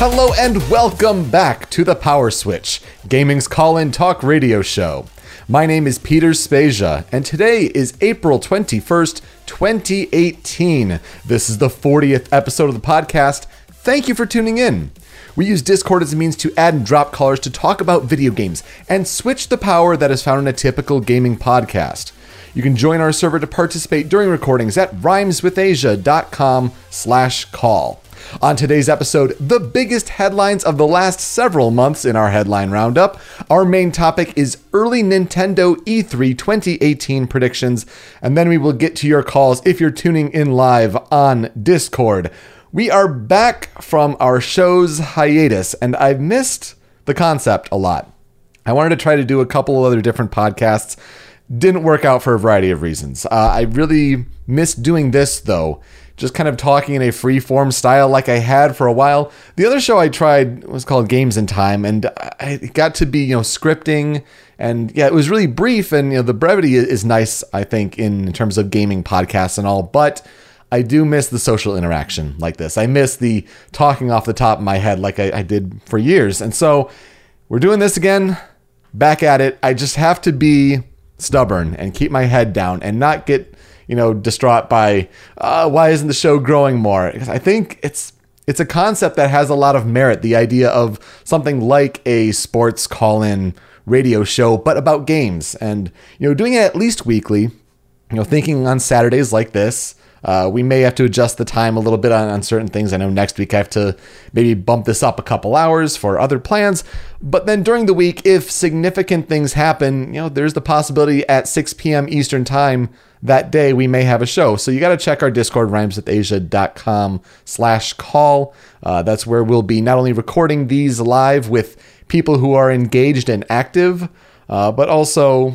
Hello and welcome back to the Power Switch, gaming's call-in talk radio show. My name is Peter Spezia, and today is April 21st, 2018. This is the 40th episode of the podcast. Thank you for tuning in. We use Discord as a means to add and drop callers to talk about video games and switch the power that is found in a typical gaming podcast. You can join our server to participate during recordings at rhymeswithasia.com slash call. On today's episode, the biggest headlines of the last several months in our headline roundup. Our main topic is early Nintendo E E3 2018 predictions, and then we will get to your calls if you're tuning in live on Discord. We are back from our show's hiatus, and I've missed the concept a lot. I wanted to try to do a couple of other different podcasts. Didn't work out for a variety of reasons. Uh, I really missed doing this though, just kind of talking in a free form style like I had for a while. The other show I tried was called Games in Time, and I got to be you know scripting, and yeah, it was really brief, and you know the brevity is nice. I think in terms of gaming podcasts and all, but. I do miss the social interaction like this. I miss the talking off the top of my head like I, I did for years. And so we're doing this again, back at it. I just have to be stubborn and keep my head down and not get, you know, distraught by uh, why isn't the show growing more? Because I think it's it's a concept that has a lot of merit. The idea of something like a sports call-in radio show, but about games, and you know, doing it at least weekly you know, thinking on Saturdays like this, uh, we may have to adjust the time a little bit on, on certain things. I know next week I have to maybe bump this up a couple hours for other plans. But then during the week, if significant things happen, you know, there's the possibility at 6 p.m. Eastern time that day we may have a show. So you got to check our Discord, rhymeswithasia.com slash call. Uh, that's where we'll be not only recording these live with people who are engaged and active, uh, but also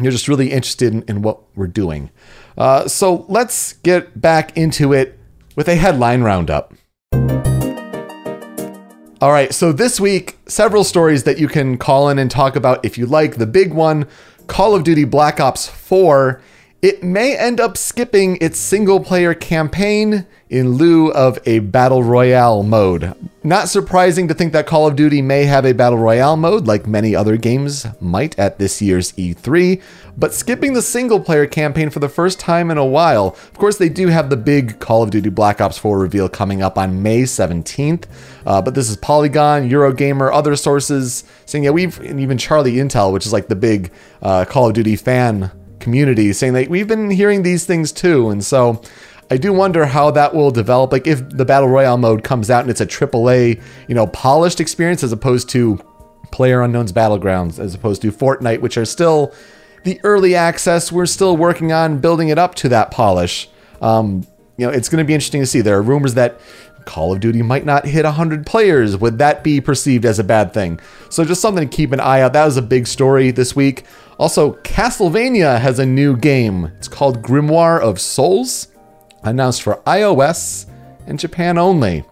you're just really interested in, in what we're doing. Uh, so let's get back into it with a headline roundup. All right, so this week, several stories that you can call in and talk about if you like. The big one Call of Duty Black Ops 4. It may end up skipping its single player campaign in lieu of a Battle Royale mode. Not surprising to think that Call of Duty may have a Battle Royale mode, like many other games might at this year's E3, but skipping the single player campaign for the first time in a while. Of course, they do have the big Call of Duty Black Ops 4 reveal coming up on May 17th, uh, but this is Polygon, Eurogamer, other sources saying, yeah, we've, and even Charlie Intel, which is like the big uh, Call of Duty fan community saying that we've been hearing these things too. And so I do wonder how that will develop. Like if the battle royale mode comes out and it's a AAA, you know, polished experience as opposed to Player Unknown's Battlegrounds, as opposed to Fortnite, which are still the early access. We're still working on building it up to that polish. Um, you know, it's going to be interesting to see. There are rumors that Call of Duty might not hit 100 players. Would that be perceived as a bad thing? So, just something to keep an eye out. That was a big story this week. Also, Castlevania has a new game. It's called Grimoire of Souls, announced for iOS and Japan only.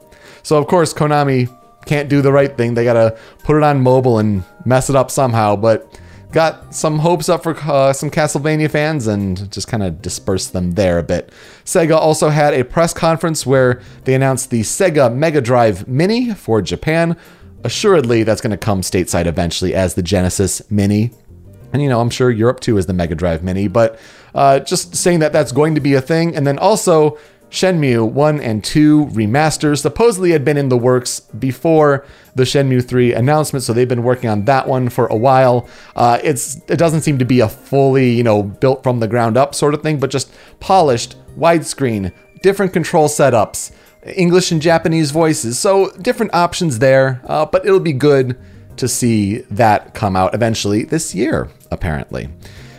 So, of course, Konami can't do the right thing. They got to put it on mobile and mess it up somehow. But got some hopes up for uh, some Castlevania fans and just kind of dispersed them there a bit. Sega also had a press conference where they announced the Sega Mega Drive Mini for Japan. Assuredly, that's going to come stateside eventually as the Genesis Mini. And you know, I'm sure Europe too is the Mega Drive Mini, but uh, just saying that that's going to be a thing. And then also, Shenmue 1 and 2 remasters supposedly had been in the works before the Shenmue 3 announcement, so they've been working on that one for a while. Uh, it's it doesn't seem to be a fully you know built from the ground up sort of thing, but just polished, widescreen, different control setups, English and Japanese voices, so different options there. Uh, but it'll be good to see that come out eventually this year, apparently.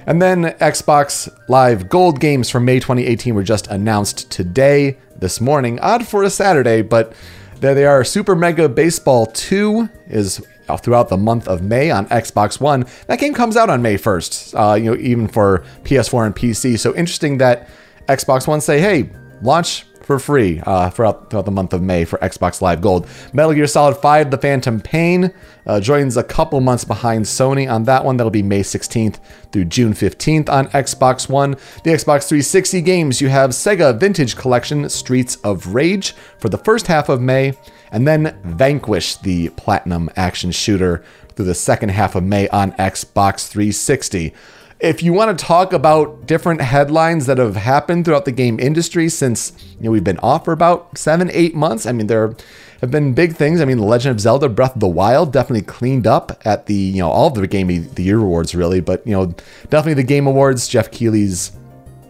And then Xbox Live Gold games from May 2018 were just announced today, this morning. Odd for a Saturday, but there they are. Super Mega Baseball 2 is throughout the month of May on Xbox One. That game comes out on May 1st, uh, you know, even for PS4 and PC. So interesting that Xbox One say, hey, launch for free uh, throughout, throughout the month of May for Xbox Live Gold. Metal Gear Solid 5 The Phantom Pain uh, joins a couple months behind Sony on that one. That'll be May 16th through June 15th on Xbox One. The Xbox 360 games you have Sega Vintage Collection Streets of Rage for the first half of May, and then Vanquish, the platinum action shooter, through the second half of May on Xbox 360 if you want to talk about different headlines that have happened throughout the game industry since you know we've been off for about seven, eight months, I mean there have been big things. I mean, The Legend of Zelda: Breath of the Wild definitely cleaned up at the you know all of the Game of the Year awards really, but you know definitely the Game Awards. Geoff Keighley's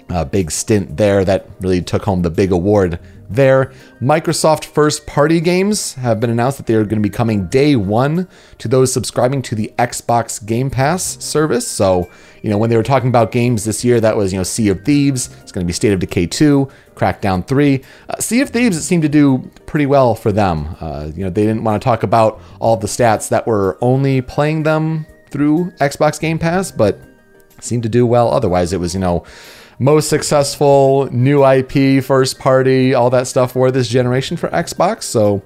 uh, big stint there that really took home the big award there. Microsoft first party games have been announced that they are going to be coming day one to those subscribing to the Xbox Game Pass service. So, you know, when they were talking about games this year, that was, you know, Sea of Thieves, it's going to be State of Decay 2, Crackdown 3. Uh, sea of Thieves, it seemed to do pretty well for them. Uh, you know, they didn't want to talk about all the stats that were only playing them through Xbox Game Pass, but seemed to do well otherwise. It was, you know, most successful new IP, first party, all that stuff for this generation for Xbox. So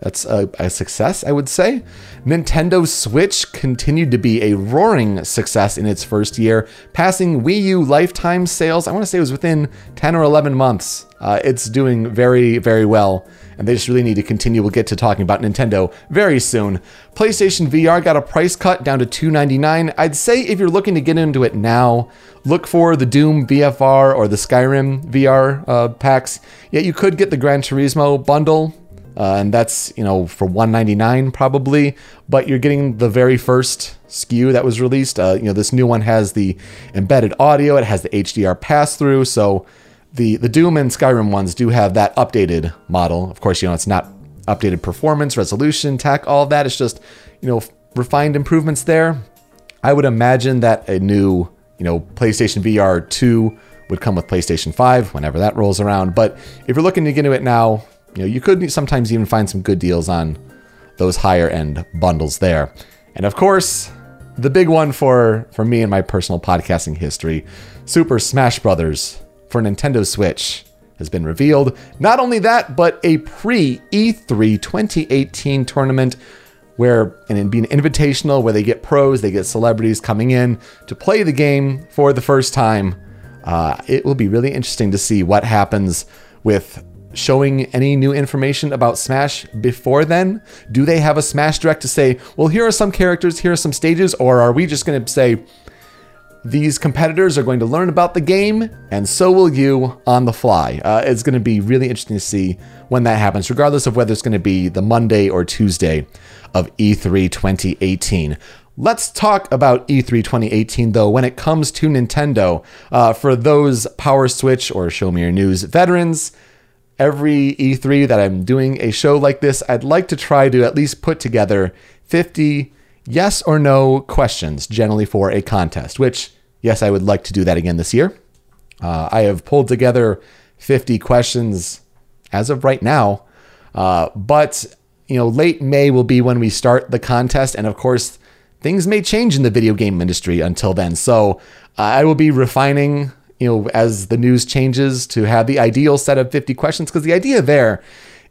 that's a, a, success, I would say. Nintendo Switch continued to be a roaring success in its first year, passing Wii U lifetime sales. I want to say it was within 10 or 11 months. Uh, it's doing very, very well and they just really need to continue. We'll get to talking about Nintendo very soon. PlayStation VR got a price cut down to 299. I'd say if you're looking to get into it now, look for the Doom VFR or the Skyrim VR uh, packs. Yeah, you could get the Gran Turismo bundle. Uh, and that's you know for 199 probably but you're getting the very first SKU that was released uh, you know this new one has the embedded audio it has the hdr pass through so the the Doom and Skyrim ones do have that updated model. Of course, you know it's not updated performance, resolution, tech, all that. It's just you know refined improvements there. I would imagine that a new you know PlayStation VR 2 would come with PlayStation 5 whenever that rolls around. But if you're looking to get into it now, you know you could sometimes even find some good deals on those higher end bundles there. And of course, the big one for for me and my personal podcasting history, Super Smash Brothers for Nintendo Switch has been revealed. Not only that, but a pre E3 2018 tournament where and it'd be an invitational where they get pros, they get celebrities coming in to play the game for the first time. Uh, it will be really interesting to see what happens with showing any new information about Smash before then. Do they have a Smash Direct to say, well, here are some characters, here are some stages, or are we just going to say, these competitors are going to learn about the game, and so will you on the fly. Uh, it's going to be really interesting to see when that happens, regardless of whether it's going to be the Monday or Tuesday of E3 2018. Let's talk about E3 2018 though when it comes to Nintendo. Uh, for those Power Switch or Show Me Your News veterans, every E3 that I'm doing a show like this, I'd like to try to at least put together 50 yes or no questions, generally for a contest, which yes, I would like to do that again this year. Uh, I have pulled together 50 questions as of right now, uh, but you know, late May will be when we start the contest, and of course, things may change in the video game industry until then. So uh, I will be refining, you know, as the news changes to have the ideal set of 50 questions, because the idea there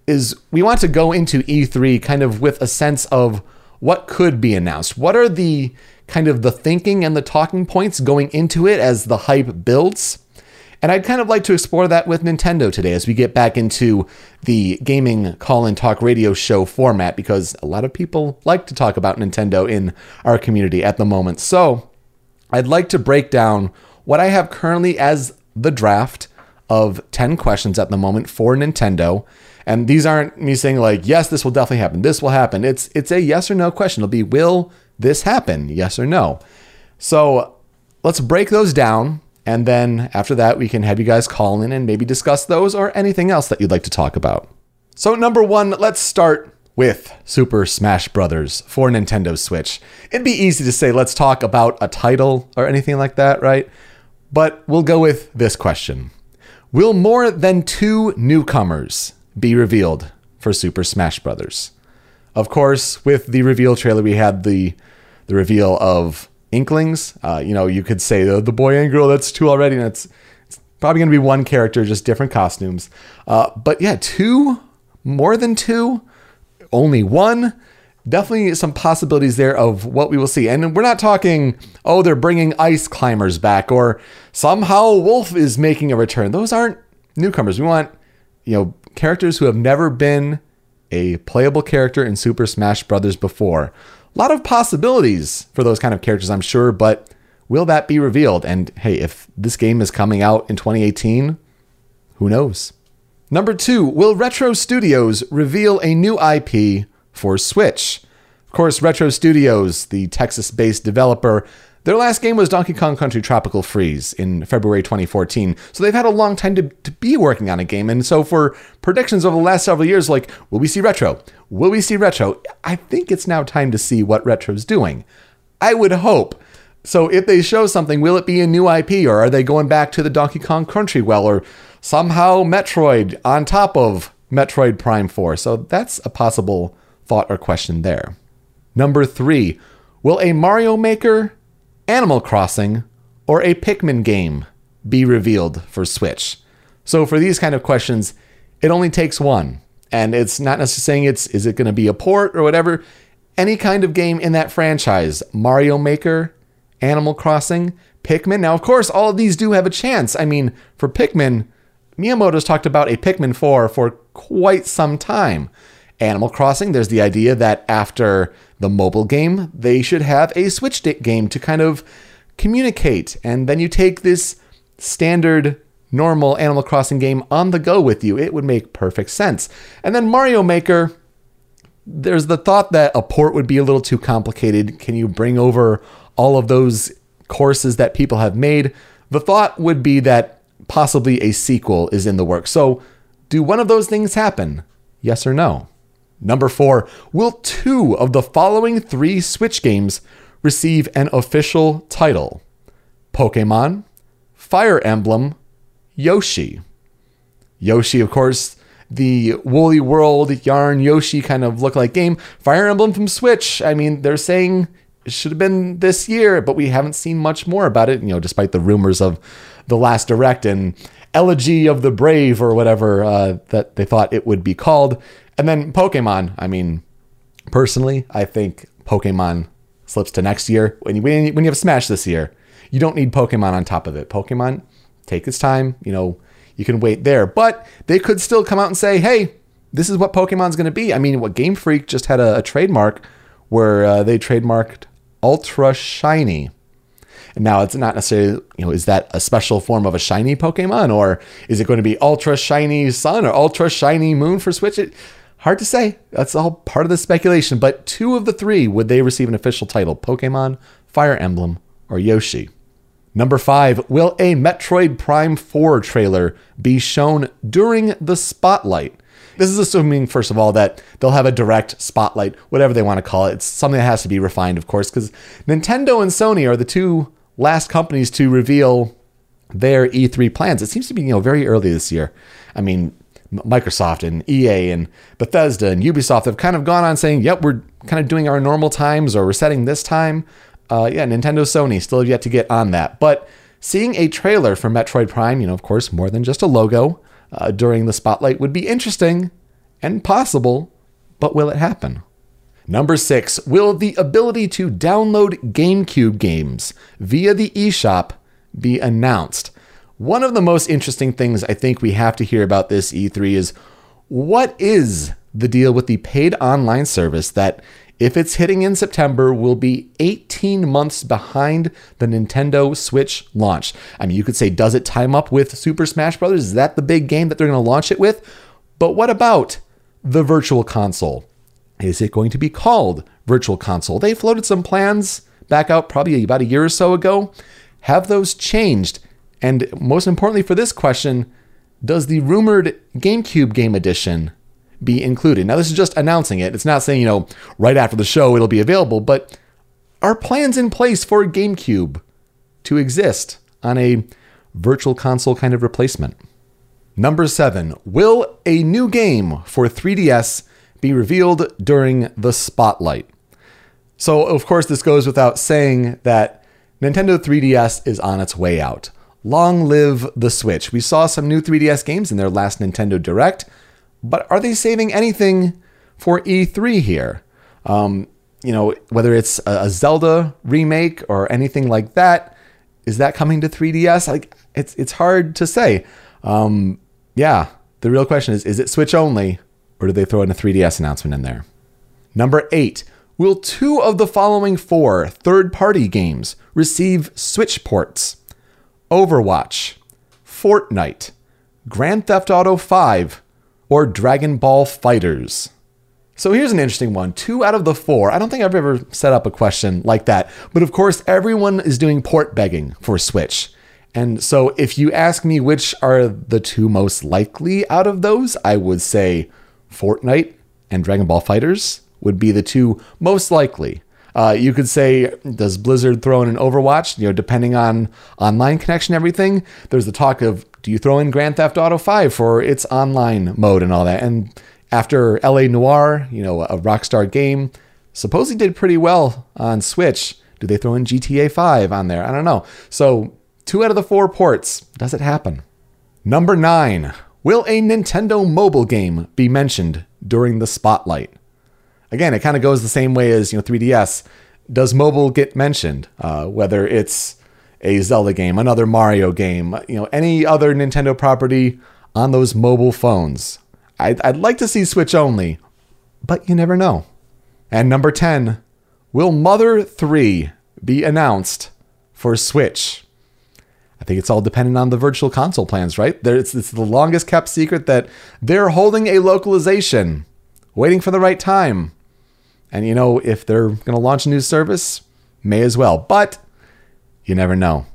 is we want to go into E3 kind of with a sense of what could be announced. What are the kind of the thinking and the talking points going into it as the hype builds. And I'd kind of like to explore that with Nintendo today as we get back into the gaming call and talk radio show format because a lot of people like to talk about Nintendo in our community at the moment. So I'd like to break down what I have currently as the draft of 10 questions at the moment for Nintendo. And these aren't me saying like, yes, this will definitely happen. This will happen. It's it's a yes or no question. It'll be will this happen? Yes or no? So let's break those down. And then after that, we can have you guys call in and maybe discuss those or anything else that you'd like to talk about. So, number one, let's start with Super Smash Bros. for Nintendo Switch. It'd be easy to say, let's talk about a title or anything like that, right? But we'll go with this question Will more than two newcomers be revealed for Super Smash Bros.? Of course, with the reveal trailer, we had the the reveal of Inklings. Uh, you know, you could say the, the boy and girl. That's two already. And it's, it's Probably going to be one character, just different costumes. Uh, but yeah, two, more than two, only one. Definitely some possibilities there of what we will see. And we're not talking, oh, they're bringing ice climbers back or somehow Wolf is making a return. Those aren't newcomers. We want, you know, characters who have never been a playable character in Super Smash Bros. before. A lot of possibilities for those kind of characters, I'm sure, but will that be revealed? And hey, if this game is coming out in 2018, who knows? Number two, will Retro Studios reveal a new IP for Switch? Of course, Retro Studios, the Texas based developer, their last game was Donkey Kong Country Tropical Freeze in February 2014. So they've had a long time to, to be working on a game. And so for predictions over the last several years, like, will we see Retro? Will we see Retro? I think it's now time to see what Retro's doing. I would hope. So if they show something, will it be a new IP or are they going back to the Donkey Kong Country well or somehow Metroid on top of Metroid Prime 4? So that's a possible thought or question there. Number three, will a Mario Maker Animal Crossing, or a Pikmin game be revealed for Switch? So for these kind of questions, it only takes one. And it's not necessarily saying it's is it going to be a port or whatever. Any kind of game in that franchise, Mario Maker, Animal Crossing, Pikmin. Now, of course, all of these do have a chance. I mean, for Pikmin, Miyamoto's talked about a Pikmin 4 for quite some time. Animal Crossing, there's the idea that after the mobile game, they should have a Switch game to kind of communicate. And then you take this standard, normal Animal Crossing game on the go with you. It would make perfect sense. And then Mario Maker, there's the thought that a port would be a little too complicated. Can you bring over all of those courses that people have made? The thought would be that possibly a sequel is in the works. So, do one of those things happen? Yes or no? Number four, will two of the following three Switch games receive an official title? Pokemon, Fire Emblem, Yoshi. Yoshi, of course, the Woolly World Yarn Yoshi kind of look like game. Fire Emblem from Switch. I mean, they're saying it should have been this year, but we haven't seen much more about it, you know, despite the rumors of the last direct and Elegy of the Brave or whatever uh, that they thought it would be called. And then Pokemon, I mean, personally, I think Pokemon slips to next year. When you, when you have Smash this year, you don't need Pokemon on top of it. Pokemon, take its time. You know, you can wait there. But they could still come out and say, hey, this is what Pokemon's going to be. I mean, what Game Freak just had a, a trademark where uh, they trademarked Ultra Shiny. And now it's not necessarily, you know, is that a special form of a shiny Pokemon or is it going to be Ultra Shiny Sun or Ultra Shiny Moon for Switch? It, Hard to say. That's all part of the speculation. But two of the three would they receive an official title Pokemon, Fire Emblem, or Yoshi? Number five, will a Metroid Prime 4 trailer be shown during the spotlight? This is assuming, first of all, that they'll have a direct spotlight, whatever they want to call it. It's something that has to be refined, of course, because Nintendo and Sony are the two last companies to reveal their E3 plans. It seems to be, you know, very early this year. I mean, Microsoft and EA and Bethesda and Ubisoft have kind of gone on saying, yep, we're kind of doing our normal times or we're setting this time. Uh, yeah, Nintendo, Sony still have yet to get on that. But seeing a trailer for Metroid Prime, you know, of course, more than just a logo uh, during the spotlight would be interesting and possible, but will it happen? Number six, will the ability to download GameCube games via the eShop be announced? One of the most interesting things I think we have to hear about this E3 is what is the deal with the paid online service that, if it's hitting in September, will be 18 months behind the Nintendo Switch launch? I mean, you could say, does it time up with Super Smash Bros.? Is that the big game that they're going to launch it with? But what about the Virtual Console? Is it going to be called Virtual Console? They floated some plans back out probably about a year or so ago. Have those changed? And most importantly for this question, does the rumored GameCube game edition be included? Now, this is just announcing it. It's not saying, you know, right after the show it'll be available, but are plans in place for GameCube to exist on a virtual console kind of replacement? Number seven, will a new game for 3DS be revealed during the spotlight? So, of course, this goes without saying that Nintendo 3DS is on its way out Long live the Switch. We saw some new 3DS games in their last Nintendo Direct, but are they saving anything for E3 here? Um, you know, whether it's a Zelda remake or anything like that, is that coming to 3DS? Like, it's it's hard to say. Um, yeah, the real question is: Is it Switch only, or do they throw in a 3DS announcement in there? Number eight. Will two of the following four third party games receive Switch ports? Overwatch, Fortnite, Grand Theft Auto 5, or Dragon Ball FighterZ? So here's an interesting one. Two out of the four. I don't think I've ever set up a question like that. But of course, everyone is doing port begging for Switch. And so if you ask me which are the two most likely out of those, I would say Fortnite and Dragon Ball FighterZ would be the two most likely. Uh, you could say, does Blizzard throw in an Overwatch? You know, depending on online connection, everything. There's the talk of, do you throw in Grand Theft Auto 5 for its online mode and all that? And after LA Noire, you know, a Rockstar game, supposedly did pretty well on Switch. Do they throw in GTA 5 on there? I don't know. So, two out of the four ports. Does it happen? Number nine. Will a Nintendo mobile game be mentioned during the spotlight? Again, it kind of goes the same way as you know 3DS. Does mobile get mentioned? Uh, whether it's a Zelda game, another Mario game, you know, any other Nintendo property on those mobile phones. I'd, I'd like to see Switch only, but you never know. And number 10, will Mother 3 be announced for Switch? I think it's all dependent on the virtual console plans, right? There, it's, it's the longest kept secret that they're holding a localization, waiting for the right time. And you know, if they're going to launch a new service, may as well. But you never know.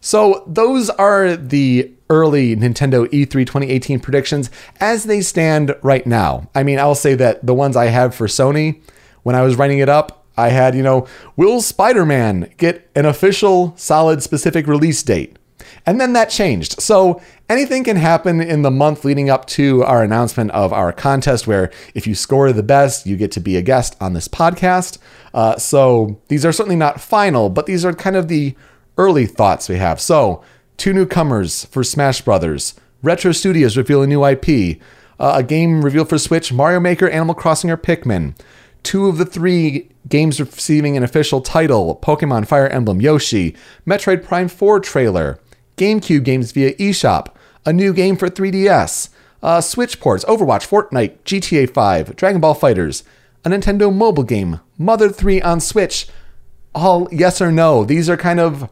So, those are the early Nintendo E3 2018 predictions as they stand right now. I mean, I'll say that the ones I have for Sony, when I was writing it up, I had, you know, will Spider Man get an official, solid, specific release date? And then that changed. So anything can happen in the month leading up to our announcement of our contest, where if you score the best, you get to be a guest on this podcast. Uh, so these are certainly not final, but these are kind of the early thoughts we have. So two newcomers for Smash Brothers, Retro Studios reveal a new IP, uh, a game revealed for Switch, Mario Maker, Animal Crossing, or Pikmin. Two of the three games receiving an official title Pokemon Fire Emblem Yoshi, Metroid Prime 4 trailer, GameCube games via eShop, a new game for 3DS, uh, Switch ports, Overwatch, Fortnite, GTA 5, Dragon Ball FighterZ, a Nintendo mobile game, Mother 3 on Switch. All yes or no. These are kind of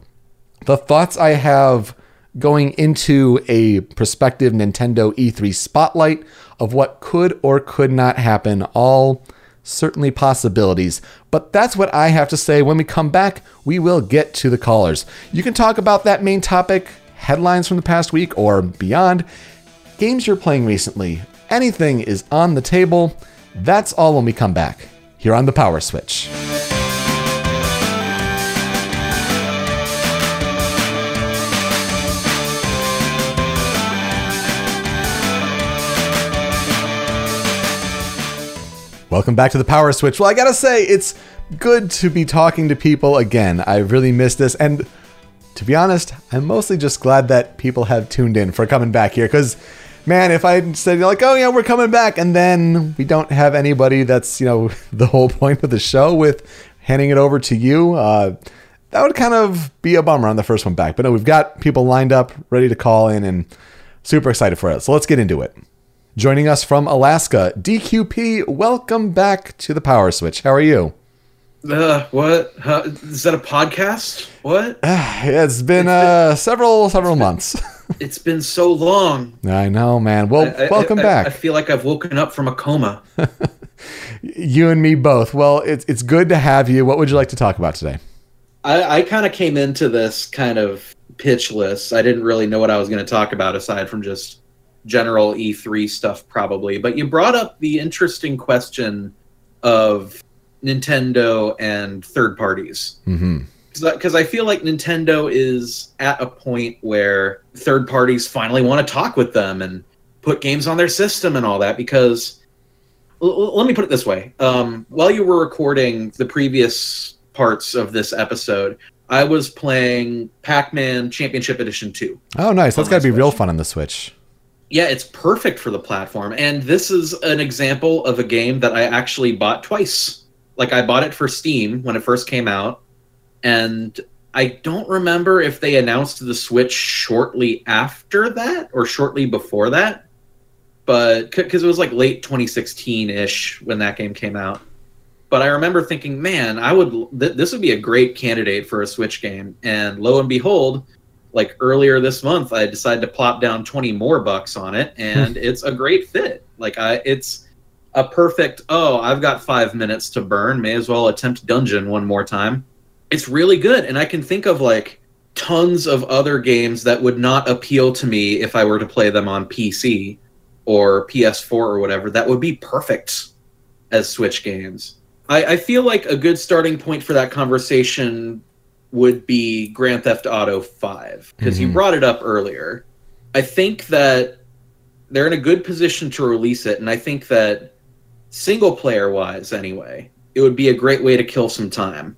the thoughts I have going into a prospective Nintendo E3 spotlight of what could or could not happen. All certainly possibilities. But that's what I have to say. When we come back, we will get to the callers. You can talk about that main topic headlines from the past week or beyond, games you're playing recently, anything is on the table. That's all when we come back here on the Power Switch. Welcome back to the Power Switch. Well, I gotta say, it's good to be talking to people again. I really missed this, and to be honest, I'm mostly just glad that people have tuned in for coming back here because man, if I said like, oh yeah, we're coming back, and then we don't have anybody that's you know the whole point of the show with handing it over to you, uh, that would kind of be a bummer on the first one back. But no, we've got people lined up, ready to call in, and super excited for it. So let's get into it. Joining us from Alaska, DQP. Welcome back to the Power Switch. How are you? Uh, what? How, is that a podcast? What? it's been uh, several several months. it's been so long. I know, man. Well, I, welcome I, back. I feel like I've woken up from a coma. you and me both. Well, it's it's good to have you. What would you like to talk about today? I, I kind of came into this kind of pitchless. I didn't really know what I was going to talk about aside from just general E3 stuff, probably. But you brought up the interesting question of Nintendo and third parties. Mm-hmm because I feel like Nintendo is at a point where third parties finally want to talk with them and put games on their system and all that. Because l- let me put it this way: um, while you were recording the previous parts of this episode, I was playing Pac-Man Championship Edition 2. Oh, nice. That's got to be real fun on the Switch. Yeah, it's perfect for the platform. And this is an example of a game that I actually bought twice. Like I bought it for Steam when it first came out, and I don't remember if they announced the Switch shortly after that or shortly before that. But because it was like late 2016-ish when that game came out. But I remember thinking, man, I would th- this would be a great candidate for a Switch game. And lo and behold, like earlier this month i decided to plop down 20 more bucks on it and it's a great fit. Like i it's a perfect oh i've got five minutes to burn may as well attempt dungeon one more time. It's really good and i can think of like tons of other games that would not appeal to me if i were to play them on pc or ps4 or whatever that would be perfect as switch games. I, I feel like a good starting point for that conversation would be Grand Theft Auto 5 because you Mhm. brought it up earlier. I think that they're in a good position to release it and I think that single player wise anyway, it would be a great way to kill some time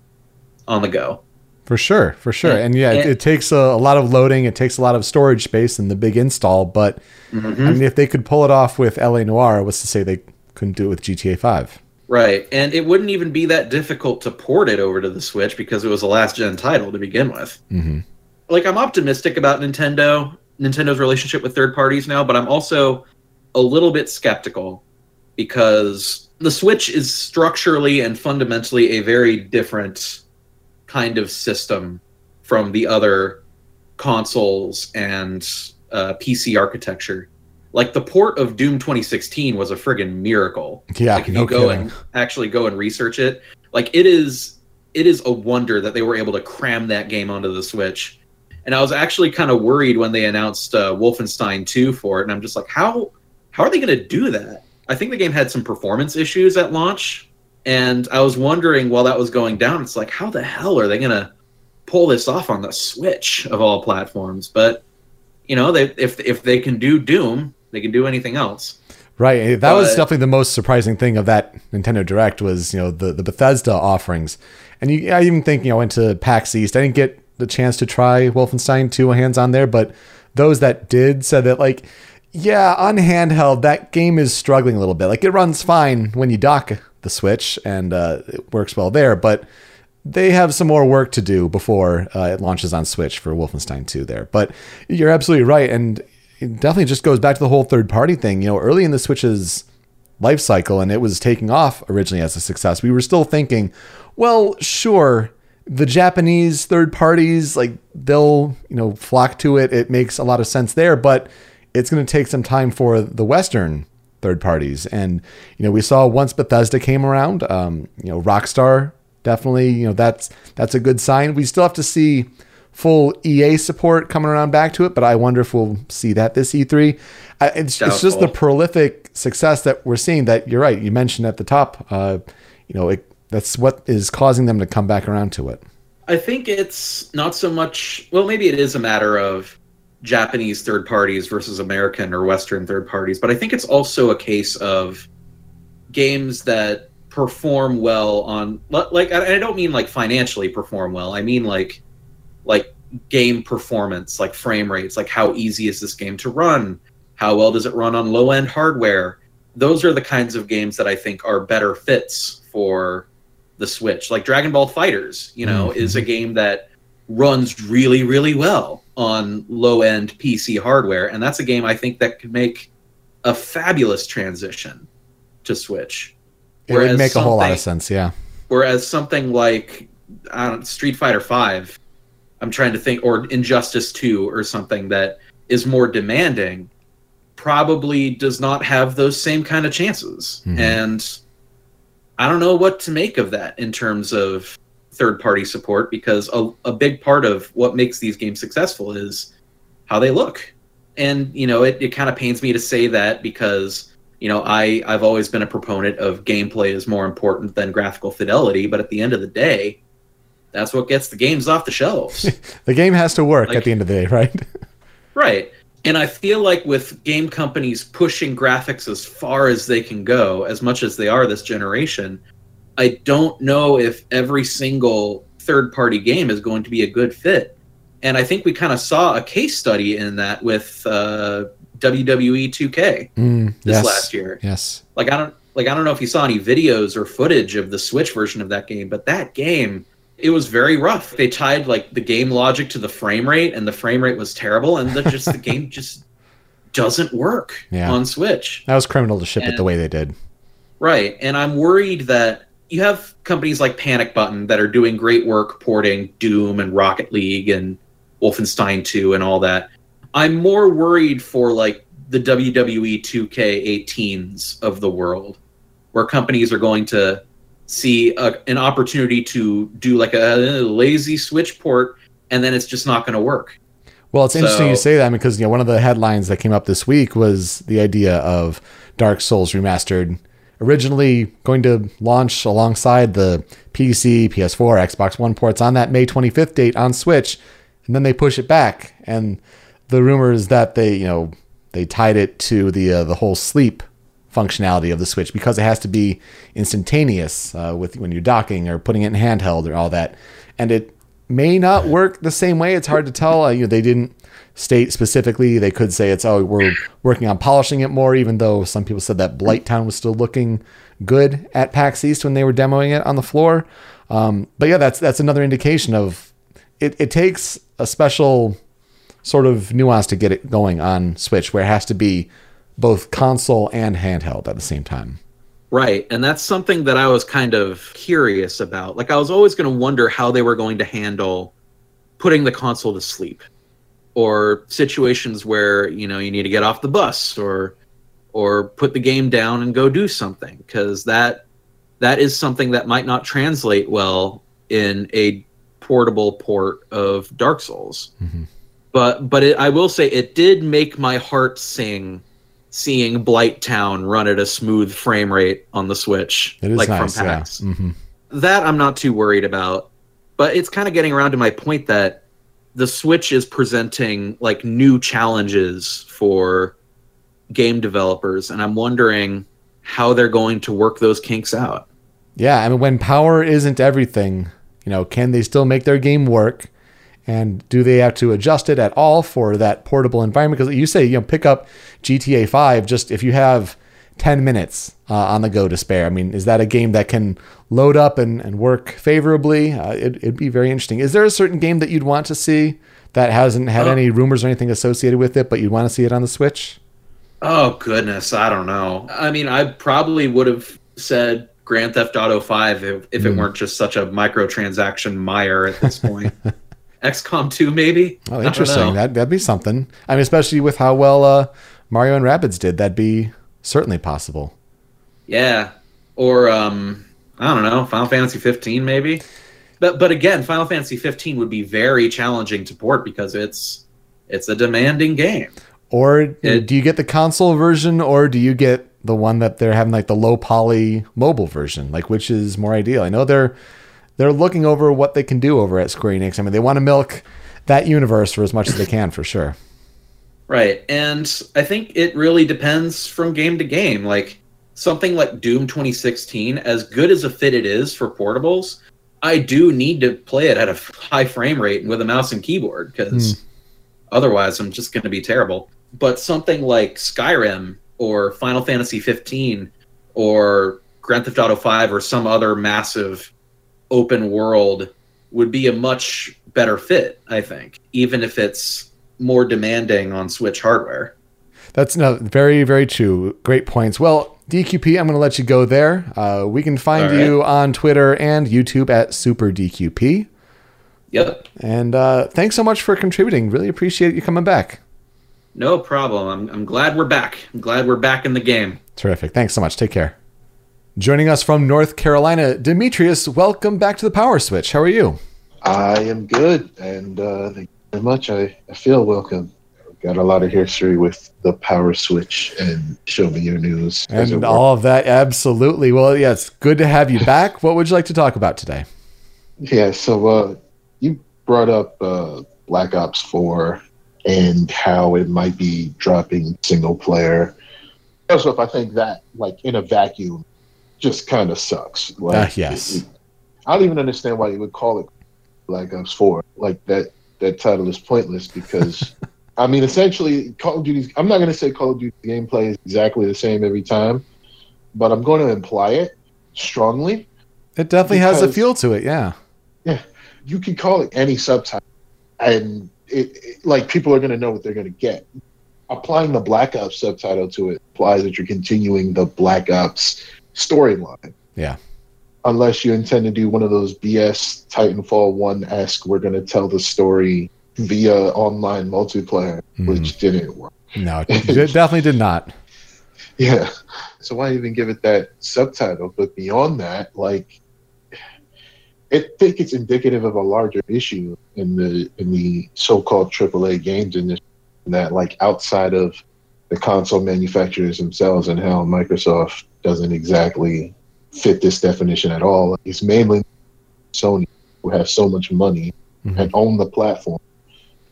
on the go. For sure, for sure. And- And yeah, it, and- it takes a, a lot of loading. It takes a lot of storage space and the big install. But I mean, if they could pull it off with LA Noire, what's to say they couldn't do it with GTA 5? Right. And it wouldn't even be that difficult to port it over to the Switch because it was a last gen title to begin with. hmm like I'm optimistic about Nintendo, Nintendo's relationship with third parties now, but I'm also a little bit skeptical because the Switch is structurally and fundamentally a very different kind of system from the other consoles and uh, PC architecture. Like the port of Doom 2016 was a friggin' miracle. Yeah, like if no you go kidding. and actually go and research it, like it is it is a wonder that they were able to cram that game onto the Switch. And I was actually kind of worried when they announced uh, Wolfenstein 2 for it, and I'm just like, how how are they going to do that? I think the game had some performance issues at launch, and I was wondering while that was going down, it's like, how the hell are they going to pull this off on the Switch of all platforms? But you know, they if if they can do Doom, they can do anything else. Right. That was definitely the most surprising thing of that Nintendo Direct was, you know, the, the Bethesda offerings. And you, I even think, you know, I went to PAX East. I didn't get the chance to try Wolfenstein 2 hands on there, but those that did said that, like, yeah, on handheld, that game is struggling a little bit. Like, it runs fine when you dock the Switch and uh, it works well there, but they have some more work to do before uh, it launches on Switch for Wolfenstein 2 there. But you're absolutely right. And it definitely just goes back to the whole third party thing. You know, early in the Switch's life cycle and it was taking off originally as a success, we were still thinking, well, sure, the Japanese third parties, like they'll, you know, flock to it. It makes a lot of sense there, but it's going to take some time for the Western third parties. And, you know, we saw once Bethesda came around, um, you know, Rockstar definitely, you know, that's, that's a good sign. We still have to see full EA support coming around back to it, but I wonder if we'll see that this E3. I, it's, it's just the prolific success that we're seeing that you're right. You mentioned at the top, uh, you know, it, that's what is causing them to come back around to it. I think it's not so much. Well, maybe it is a matter of Japanese third parties versus American or Western third parties, but I think it's also a case of games that perform well on like I I don't mean like financially perform well. I mean like like game performance, like frame rates, like how easy is this game to run? How well does it run on low end hardware? Those are the kinds of games that I think are better fits for the Switch. Like Dragon Ball FighterZ, you know, Mhm. is a game that runs really, really well on low end PC hardware. And that's a game I think that could make a fabulous transition to Switch. It would make a whole lot of sense. Yeah. Whereas something like I don't, Street Fighter Five, I'm trying to think, or Injustice Two, or something that is more demanding, probably does not have those same kind of chances. Mhm. And I don't know what to make of that in terms of third party support because a, a big part of what makes these games successful is how they look. And, you know, it, it kind of pains me to say that because, you know, I, I've always been a proponent of gameplay is more important than graphical fidelity, but at the end of the day, that's what gets the games off the shelves. The game has to work Like- at the end of the day, right? Right. And I feel like with game companies pushing graphics as far as they can go, as much as they are this generation, I don't know if every single third party game is going to be a good fit. And I think we kind of saw a case study in that with uh, WWE 2K Mm, this yes. last year. Yes. Like I don't like I don't know if you saw any videos or footage of the Switch version of that game, but that game it was very rough. They tied like the game logic to the frame rate, and the frame rate was terrible, and the, just the game just doesn't work Yeah. on Switch. That was criminal to ship it the way they did. Right. And I'm worried that you have companies like Panic Button that are doing great work porting Doom and Rocket League and Wolfenstein 2 and all that. I'm more worried for like the WWE 2K18s of the world, where companies are going to see a, an opportunity to do like a lazy Switch port and then it's just not going to work. Well, it's interesting you say that because you know one of the headlines that came up this week was the idea of Dark Souls remastered, originally going to launch alongside the PC, PS4, Xbox One ports on that May 25th date on Switch, and then they push it back. And the rumor is that they, you know, they tied it to the uh, the whole sleep functionality of the Switch because it has to be instantaneous uh, with when you're docking or putting it in handheld or all that, and it may not work the same way. It's hard to tell. Uh, you know, they didn't state specifically. They could say it's oh we're working on polishing it more, even though some people said that Blighttown was still looking good at PAX East when they were demoing it on the floor. Um, but yeah, that's that's another indication of it. It takes a special sort of nuance to get it going on Switch, where it has to be both console and handheld at the same time. Right. And that's something that I was kind of curious about. Like, I was always going to wonder how they were going to handle putting the console to sleep or situations where, you know, you need to get off the bus or or put the game down and go do something because that that is something that might not translate well in a portable port of Dark Souls. Mhm. But but it, I will say it did make my heart sing seeing Blighttown run at a smooth frame rate on the Switch, It is like nice. from Yeah. PAX. hmm That I'm not too worried about. But it's kind of getting around to my point that the Switch is presenting like new challenges for game developers, and I'm wondering how they're going to work those kinks out. Yeah, I mean, when power isn't everything, you know, can they still make their game work? And do they have to adjust it at all for that portable environment? Because you say, you know, pick up GTA 5 just if you have 10 minutes uh, on the go to spare. I mean, is that a game that can load up and, and work favorably? Uh, it, it'd be very interesting. Is there a certain game that you'd want to see that hasn't had Uh, any rumors or anything associated with it, but you'd want to see it on the Switch? Oh goodness, I don't know. I mean, I probably would have said Grand Theft Auto 5 if, if it Hmm. weren't just such a microtransaction mire at this point. XCOM 2 maybe? Oh, interesting. That, that'd be something. I mean, especially with how well uh, Mario and Rabbids did, that'd be certainly possible. Yeah. Or um I don't know, Final Fantasy 15 maybe. But but again, Final Fantasy 15 would be very challenging to port because it's it's a demanding game. Or It- do you get the console version, or do you get the one that they're having like the low poly mobile version? Like, which is more ideal? I know they're they're looking over what they can do over at Square Enix. I mean, they want to milk that universe for as much as they can, for sure. Right. And I think it really depends from game to game. Like something like Doom 2016, as good as a fit it is for portables, I do need to play it at a high frame rate and with a mouse and keyboard because hmm. otherwise I'm just going to be terrible. But something like Skyrim or Final Fantasy 15 or Grand Theft Auto 5 or some other massive open world would be a much better fit, I think, even if it's more demanding on Switch hardware. That's no very very true. Great points. Well, DQP, I'm going to let you go there. Uh, we can find right. you on Twitter and YouTube at Super DQP. Yep, And uh, thanks so much for contributing. Really appreciate you coming back. no problem. I'm, I'm glad we're back. I'm glad we're back in the game. Terrific. Thanks so much. Take care. Joining us from North Carolina, Demetrius, welcome back to the Power Switch. How are you? I am good, and uh, thank you very much. I, I feel welcome. Got a lot of history with the power switch and show me your news. And all of that, absolutely. Well, yeah, it's good to have you back. What would you like to talk about today? Yeah, so uh, you brought up uh, Black Ops 4 and how it might be dropping single player. also if I think that, like, in a vacuum, just kind of sucks. Like, Ah, yes. it- I don't even understand why you would call it Black Ops Four. Like that that title is pointless because I mean essentially Call of Duty's I'm not gonna say Call of Duty gameplay is exactly the same every time, but I'm gonna imply it strongly. It definitely has a feel to it, yeah. You can call it any subtitle and it, it- like people are gonna know what they're gonna get. Applying the Black Ops subtitle to it implies that you're continuing the Black Ops storyline. Yeah. unless you intend to do one of those BS Titanfall 1 esque, we're going to tell the story via online multiplayer, Mhm. which didn't work. No, it it definitely did not. Yeah. So why even give it that subtitle? But beyond that, like, I think it's indicative of a larger issue in the in the so-called AAA games industry. That like outside of the console manufacturers themselves and how Microsoft doesn't exactly fit this definition at all. It's mainly Sony who have so much money Mhm. and own the platform,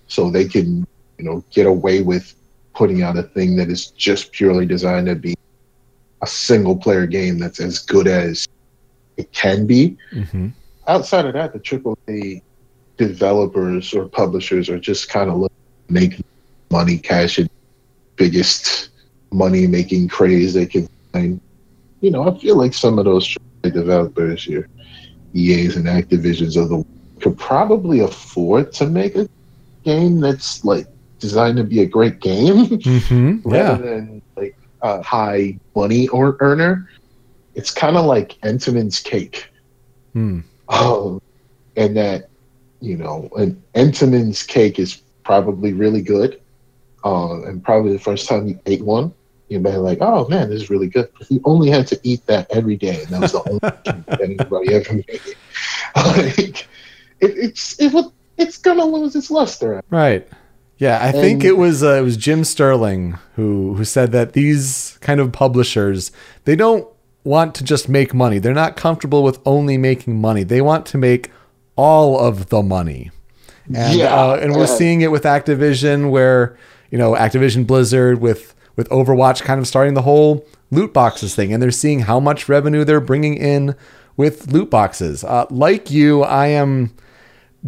so they can you know get away with putting out a thing that is just purely designed to be a single player game that's as good as it can be. Mhm. Outside of that, the AAA developers or publishers are just kind of looking to make money, cash in biggest money making craze they can find. You know, I feel like some of those developers, your EAs and Activisions of the world, could probably afford to make a game that's like designed to be a great game Mhm. Yeah. rather than like a high money or earner. It's kind of like Entenmann's cake. Hmm. Um, and that, you know, an Entenmann's cake is probably really good. Uh, and probably the first time you ate one, you may be like, oh man, this is really good. But you only had to eat that every day, and that was the only thing that anybody ever made. like, it, it's it, it's gonna lose its luster. Right. Yeah, I think And- it was uh, it was Jim Sterling who who said that these kind of publishers they don't want to just make money. They're not comfortable with only making money. They want to make all of the money. And Yeah, uh, and we're yeah. seeing it with Activision where, you know, Activision Blizzard with with Overwatch kind of starting the whole loot boxes thing and they're seeing how much revenue they're bringing in with loot boxes. Uh, like you, I am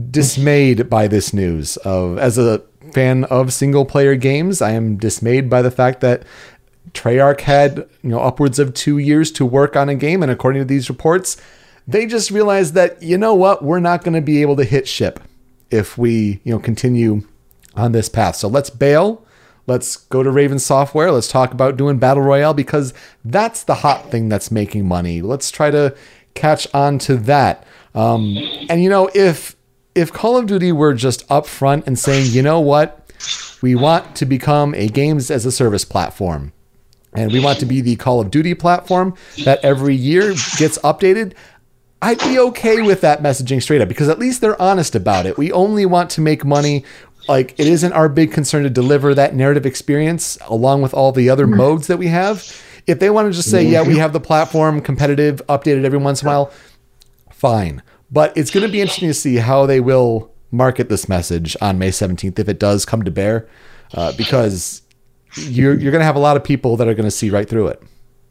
dismayed by this news of as a fan of single player games i am dismayed by the fact that treyarch had you know upwards of two years to work on a game and according to these reports they just realized that you know what we're not going to be able to hit ship if we you know continue on this path. So let's bail. Let's go to raven software. Let's talk about doing battle royale because that's the hot thing that's making money. Let's try to catch on to that. Um, and you know if if Call of Duty were just upfront and saying, you know what, we want to become a games as a service platform, and we want to be the Call of Duty platform that every year gets updated, I'd be okay with that messaging straight up because at least they're honest about it. We only want to make money. Like, it isn't our big concern to deliver that narrative experience along with all the other modes that we have. If they want to just say, yeah, we have the platform competitive, updated every once in a while, fine. But it's going to be interesting to see how they will market this message on May 17th if it does come to bear, uh, because you're you're going to have a lot of people that are going to see right through it.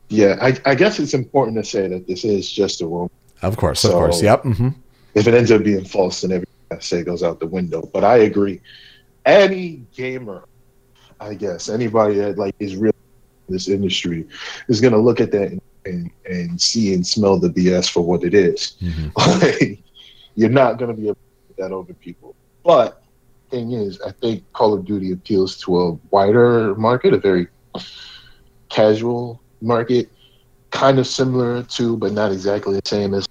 Yeah, I, I guess it's important to say that this is just a rumor. Of course, of So- course. Yep. hmm if it ends up being false, then I say goes out the window. But I agree. Any gamer, I guess, anybody that like is real in this industry is gonna look at that and, and, see and smell the BS for what it is. Mm-hmm. Like, you're not gonna be able to put that over people. But thing is, I think Call of Duty appeals to a wider market, a very casual market, kind of similar to, but not exactly the same as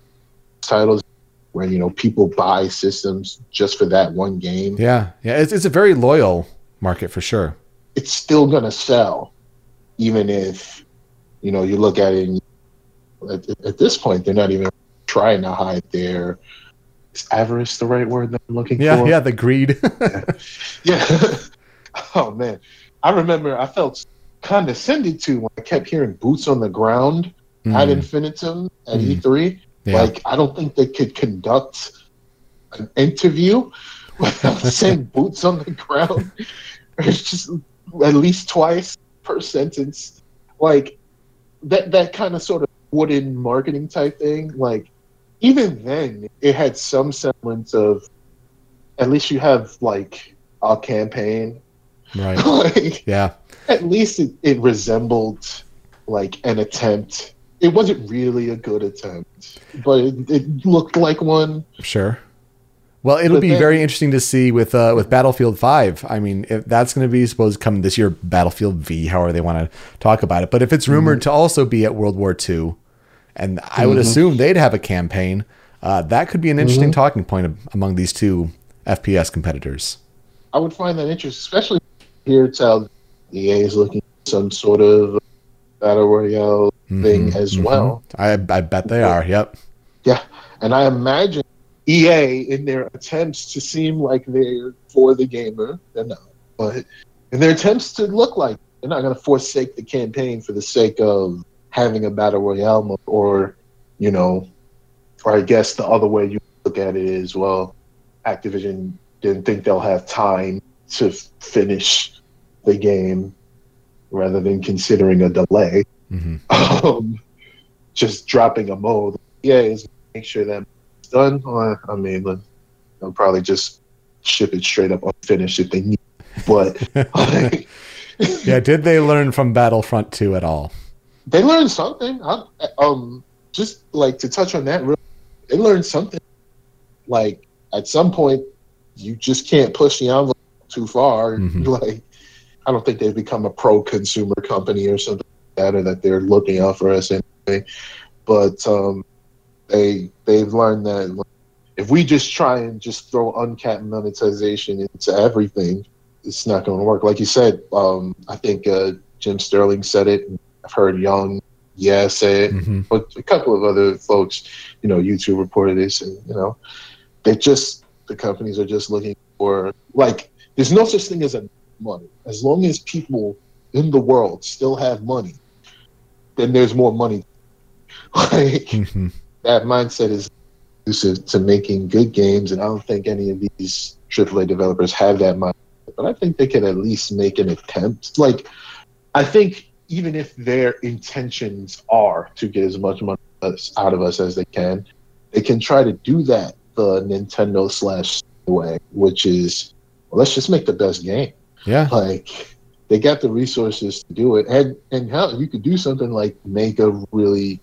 titles where you know people buy systems just for that one game. Yeah, yeah. It's it's a very loyal market for sure. It's still gonna sell, even if you know you look at it. And at, at this point, they're not even trying to hide their. Is avarice the right word that I'm looking Yeah, for? yeah. yeah, The greed. Yeah. oh man, I remember I felt condescended to when I kept hearing boots on the ground at Mm, Infinitum at Mm. E3. Yeah. Like I don't think they could conduct an interview without saying boots on the ground. It's just at least twice per sentence. Like that that kind of sort of wooden marketing type thing. Like even then it had some semblance of at least you have like a campaign. Right. like, Yeah. at least it, it resembled like an attempt. It wasn't really a good attempt, but it, it looked like one. Sure. Well, it'll But be then- very interesting to see with uh, with Battlefield Five. I mean, if that's going to be supposed to come this year, Battlefield V, however they want to talk about it. But if it's rumored Mm-hmm. to also be at World War II, and I would assume they'd have a campaign, uh, that could be an interesting Mm-hmm. talking point among these two FPS competitors. I would find that interesting, especially here it's how EA is looking at some sort of battle royale thing mm-hmm, as mm-hmm. well. I, I bet they are. Yep. Yeah, and I imagine EA in their attempts to seem like they're for the gamer, they're not. But in their attempts to look like they're not going to forsake the campaign for the sake of having a battle royale mode, or you know, or I guess the other way you look at it is well, Activision didn't think they'll have time to finish the game, rather than considering a delay hmm um, just dropping a mode. Yeah, is make sure that it's done. Or, I mean, they'll probably just ship it straight up unfinished if they need. But like, Yeah. Did they learn from Battlefront 2 at all? they learned something. I, um, just like to touch on that, real, they learned something. Like at some point, you just can't push the envelope too far. Mhm. Like, I don't think they've become a pro-consumer company or something like that, or that they're looking out for us anyway. But um, they they've learned that if we just try and just throw uncapped monetization into everything, it's not going to work. Like you said, um, I think uh, Jim Sterling said it. I've heard Young, yeah, say it, hmm but a couple of other folks, you know, YouTube reported this, and you know, they just the companies are just looking for like. There's no such thing as a money. As long as people in the world still have money, then there's more money. Like hmm that mindset is conducive to making good games, and I don't think any of these AAA developers have that mindset. But I think they can at least make an attempt. Like, I think even if their intentions are to get as much money out of us as they can, they can try to do that the Nintendo slash way, which is well, let's just make the best game Yeah. like they got the resources to do it and and hell you could do something like make a really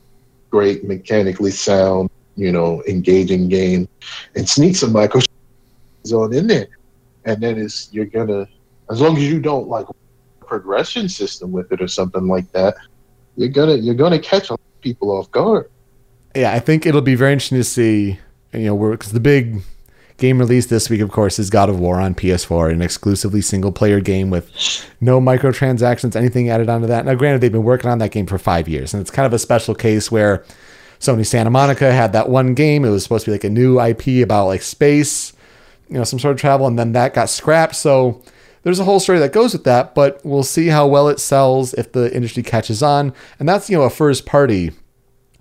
great mechanically sound you know engaging game and sneak some micro on in there and then it's you're gonna as long as you don't like progression system with it or something like that you're gonna you're gonna catch people off guard yeah, I think it'll be very interesting to see. You know, because the big game release this week, of course, is God of War on PS4, an exclusively single player game with no microtransactions, anything added onto that. Now, granted, they've been working on that game for five years, and it's kind of a special case where Sony Santa Monica had that one game. It was supposed to be like a new IP about like space, you know, some sort of travel, and then that got scrapped. So there's a whole story that goes with that, but we'll see how well it sells if the industry catches on. And that's, you know, a first party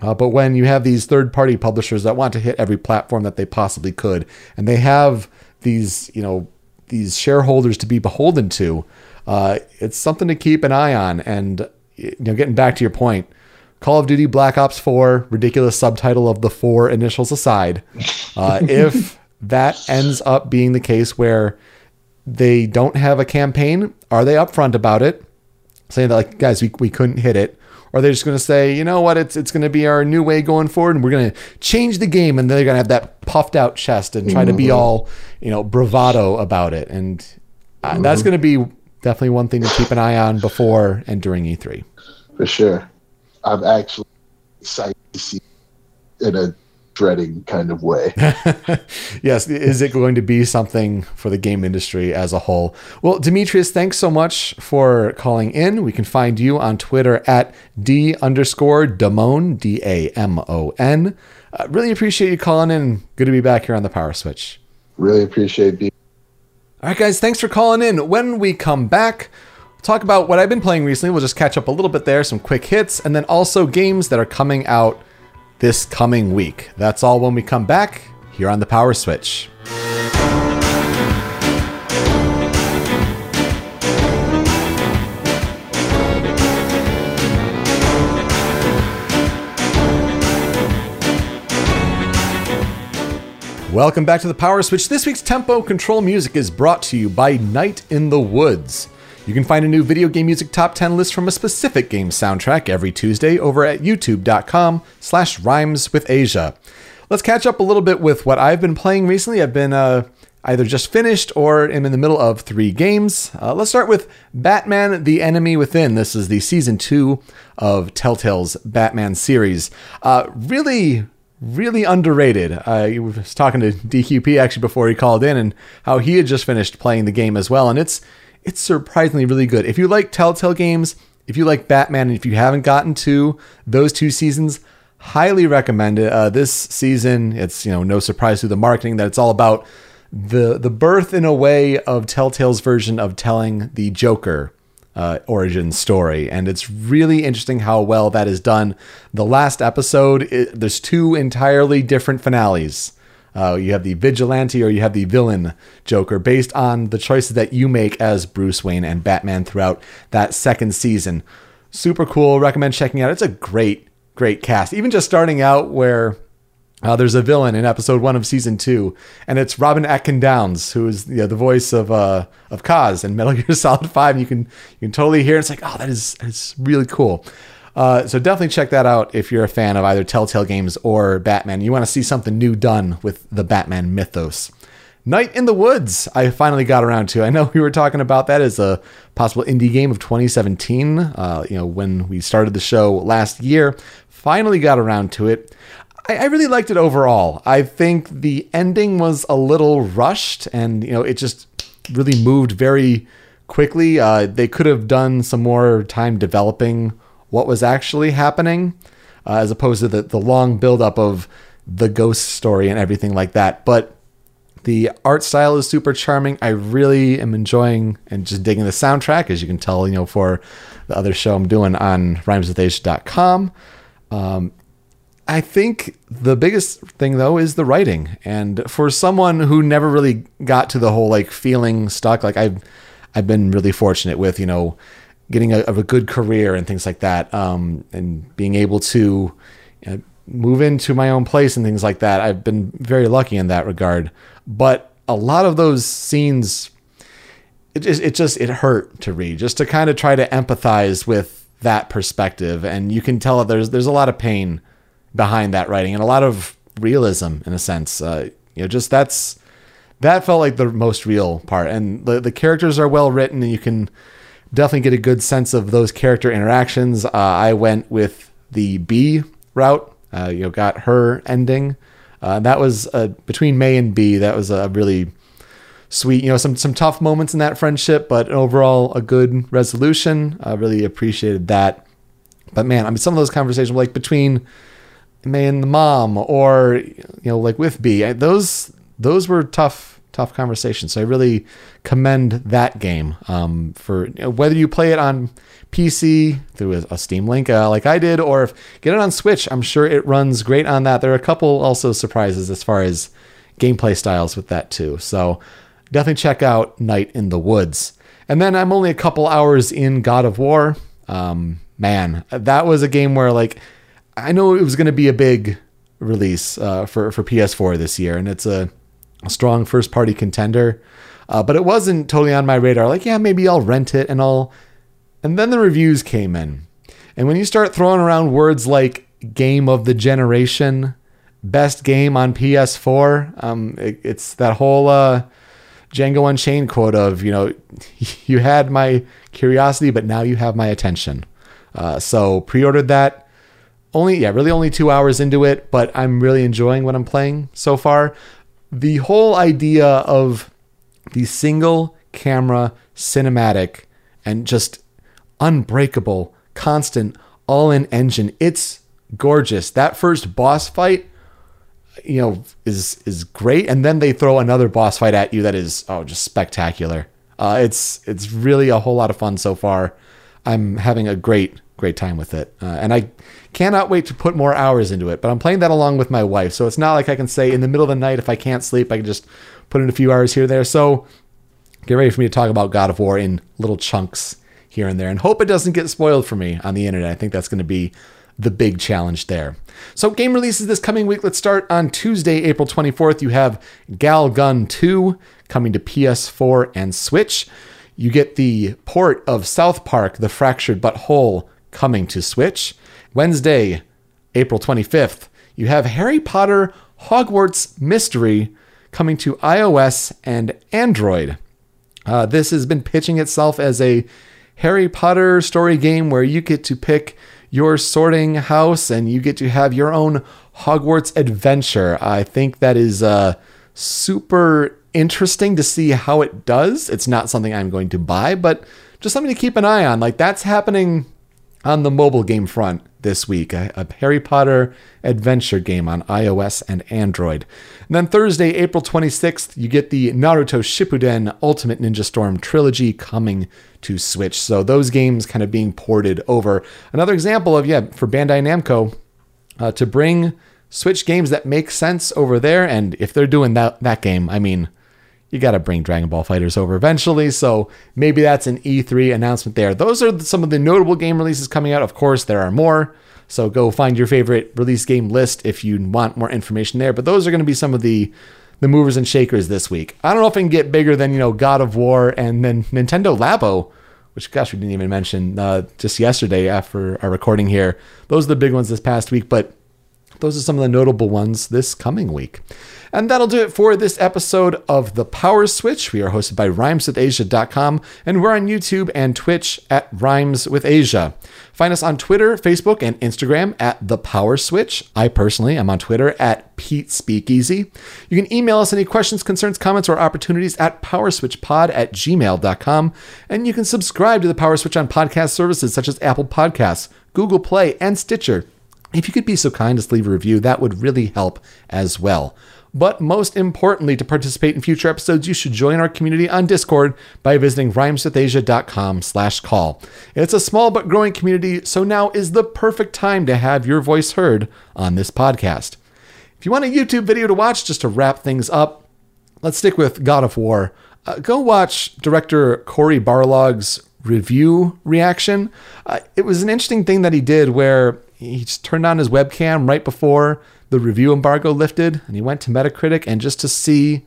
uh, but when you have these third party publishers that want to hit every platform that they possibly could, and they have these, you know, these shareholders to be beholden to, uh, it's something to keep an eye on. And, you know, getting back to your point, Call of Duty Black Ops 4, ridiculous subtitle of the four initials aside, uh, if that ends up being the case where they don't have a campaign, are they upfront about it? saying that like guys we, we couldn't hit it or they're just going to say you know what? It's it's going to be our new way going forward and we're going to change the game and they're going to have that puffed out chest and try to be all you know bravado about it and uh, that's going to be definitely one thing to keep an eye on before and during E E3 for sure. I'm actually excited to see in a dreading kind of way. Yes is it going to be something for the game industry as a whole? Well demetrius thanks so much for calling in. We can find you on twitter at d underscore d-a-m-o-n uh, really appreciate you calling in. Good to be back here on the power switch. Really appreciate being all right guys thanks for calling in. When we come back we'll talk about what i've been playing recently. We'll just catch up a little bit there some quick hits and then also games that are coming out this coming week that's all when we come back here on the power switch Welcome back to the Power Switch. This week's tempo control music is brought to you by Night in the Woods. You can find a new video game music top 10 list from a specific game soundtrack every Tuesday over at youtube.com slash rhymes with Asia. Let's catch up a little bit with what I've been playing recently. I've been uh, either just finished or am in the middle of three games. Uh, let's start with Batman The Enemy Within. This is the season two of Telltale's Batman series. Uh, really, really underrated. I was talking to DQP actually before he called in and how he had just finished playing the game as well. And it's it's surprisingly really good. If you like Telltale games, if you like Batman, and if you haven't gotten to those two seasons, highly recommend it. Uh, this season, it's you know no surprise through the marketing that it's all about the the birth in a way of Telltale's version of telling the Joker uh, origin story, and it's really interesting how well that is done. The last episode, it, there's two entirely different finales. Uh, you have the vigilante or you have the villain Joker based on the choices that you make as Bruce Wayne and Batman throughout that second season. Super cool. Recommend checking out. It's a great, great cast. Even just starting out where uh, there's a villain in episode one of season two, and it's Robin Atkin Downes, who is you know, the voice of uh, of Kaz in Metal Gear Solid Five. You can you can totally hear. It. It's like oh, that is it's really cool. Uh, so definitely check that out if you're a fan of either Telltale games or Batman. You want to see something new done with the Batman mythos. Night in the Woods, I finally got around to. I know we were talking about that as a possible indie game of 2017. Uh, you know, when we started the show last year, finally got around to it. I, I really liked it overall. I think the ending was a little rushed, and you know, it just really moved very quickly. Uh, they could have done some more time developing what was actually happening, uh, as opposed to the, the long buildup of the ghost story and everything like that. But the art style is super charming. I really am enjoying and just digging the soundtrack, as you can tell, you know, for the other show I'm doing on rhymeswithasia.com. Um, I think the biggest thing though is the writing. And for someone who never really got to the whole like feeling stuck, like I've I've been really fortunate with, you know, getting a, of a good career and things like that, um, and being able to you know, move into my own place and things like that. I've been very lucky in that regard. But a lot of those scenes, it just it just it hurt to read, just to kind of try to empathize with that perspective, and you can tell that there's there's a lot of pain behind that writing and a lot of realism in a sense. Uh, you know, just that's that felt like the most real part, and the the characters are well written, and you can definitely get a good sense of those character interactions. Uh, I went with the B route. Uh, you know, got her ending. Uh, that was uh, between May and B. That was a really sweet. You know, some some tough moments in that friendship, but overall a good resolution. I really appreciated that. But man, I mean, some of those conversations, like between May and the mom, or you know, like with B, those those were tough tough conversation. So I really commend that game um, for you know, whether you play it on PC through a, Steam Link uh, like I did, or if get it on Switch. I'm sure it runs great on that. There are a couple also surprises as far as gameplay styles with that too. So definitely check out Night in the Woods. And then I'm only a couple hours in God of War. Um, man, that was a game where like I know it was going to be a big release uh, for for PS4 this year, and it's a a strong first party contender. Uh, but it wasn't totally on my radar. Like, yeah, maybe I'll rent it and I'll. And then the reviews came in. And when you start throwing around words like game of the generation, best game on PS4, um, it, it's that whole uh, Django Unchained quote of, you know, you had my curiosity, but now you have my attention. Uh, so pre ordered that. Only, yeah, really only two hours into it, but I'm really enjoying what I'm playing so far the whole idea of the single camera cinematic and just unbreakable, constant, all in engine. It's gorgeous. That first boss fight, you know, is is great, and then they throw another boss fight at you that is oh just spectacular. Uh, it's it's really a whole lot of fun so far. I'm having a great great time with it, uh, and I Cannot wait to put more hours into it, but I'm playing that along with my wife. So it's not like I can say in the middle of the night, if I can't sleep, I can just put in a few hours here there. So get ready for me to talk about God of War in little chunks here and there and hope it doesn't get spoiled for me on the internet. I think that's going to be the big challenge there. So, game releases this coming week. Let's start on Tuesday, April 24th. You have Gal Gun 2 coming to PS4 and Switch. You get the port of South Park, The Fractured But Whole, coming to Switch. Wednesday, April 25th, you have Harry Potter Hogwarts Mystery coming to iOS and Android. Uh, this has been pitching itself as a Harry Potter story game where you get to pick your sorting house and you get to have your own Hogwarts adventure. I think that is uh, super interesting to see how it does. It's not something I'm going to buy, but just something to keep an eye on. Like that's happening on the mobile game front this week a, a, Harry Potter adventure game on iOS and Android. And then Thursday, April 26th, you get the Naruto Shippuden Ultimate Ninja Storm trilogy coming to Switch. So those games kind of being ported over. Another example of, yeah, for Bandai Namco uh, to bring Switch games that make sense over there. And if they're doing that, that game, I mean, you got to bring Dragon Ball FighterZ over eventually. So maybe that's an E3 announcement there. Those are some of the notable game releases coming out. Of course, there are more. So go find your favorite release game list if you want more information there. But those are going to be some of the the movers and shakers this week. I don't know if it can get bigger than you know God of War and then Nintendo Labo, which gosh we didn't even mention uh, just yesterday after our recording here. Those are the big ones this past week, but those are some of the notable ones this coming week. And that'll do it for this episode of The Power Switch. We are hosted by rhymeswithasia.com and we're on YouTube and Twitch at Rhymes with Asia. Find us on Twitter, Facebook, and Instagram at The Power Switch. I personally am on Twitter at Pete Speakeasy. You can email us any questions, concerns, comments, or opportunities at powerswitchpod at gmail.com. And you can subscribe to The Power Switch on podcast services such as Apple Podcasts, Google Play, and Stitcher. If you could be so kind as to leave a review, that would really help as well. But most importantly, to participate in future episodes, you should join our community on Discord by visiting rhymeswithasia.com slash call. It's a small but growing community, so now is the perfect time to have your voice heard on this podcast. If you want a YouTube video to watch just to wrap things up, let's stick with God of War. Uh, go watch director Cory Barlog's review reaction. Uh, it was an interesting thing that he did where he just turned on his webcam right before the review embargo lifted and he went to Metacritic and just to see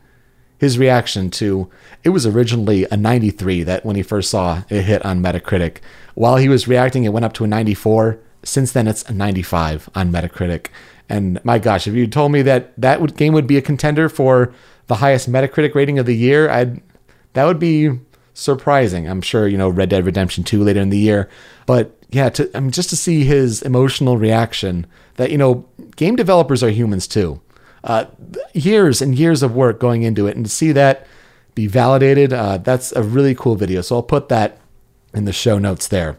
his reaction to it was originally a 93 that when he first saw it hit on Metacritic. While he was reacting, it went up to a 94. Since then, it's a 95 on Metacritic. And my gosh, if you told me that that would, game would be a contender for the highest Metacritic rating of the year, I'd that would be surprising. I'm sure you know Red Dead Redemption 2 later in the year, but yeah, to, I mean, just to see his emotional reaction that, you know, game developers are humans too. Uh, years and years of work going into it, and to see that be validated, uh, that's a really cool video. So I'll put that in the show notes there.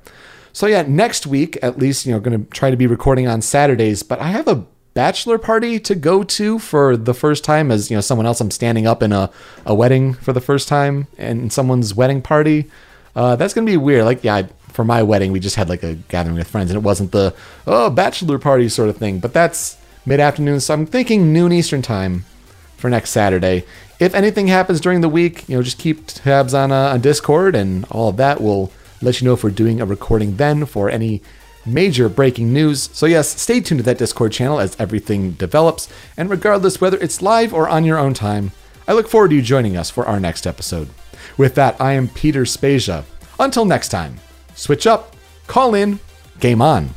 So yeah, next week, at least, you know, going to try to be recording on Saturdays, but I have a bachelor party to go to for the first time as, you know, someone else. I'm standing up in a, a wedding for the first time and someone's wedding party. Uh, that's to be weird. Like, yeah, I, for my wedding, we just had like a gathering with friends, and it wasn't the oh bachelor party sort of thing. But that's mid afternoon, so I'm thinking noon Eastern time for next Saturday. If anything happens during the week, you know, just keep tabs on uh, on Discord, and all of that will let you know if we're doing a recording then for any major breaking news. So yes, stay tuned to that Discord channel as everything develops, and regardless whether it's live or on your own time, I look forward to you joining us for our next episode. With that, I am Peter Spezia. Until next time. Switch up, call in, game on.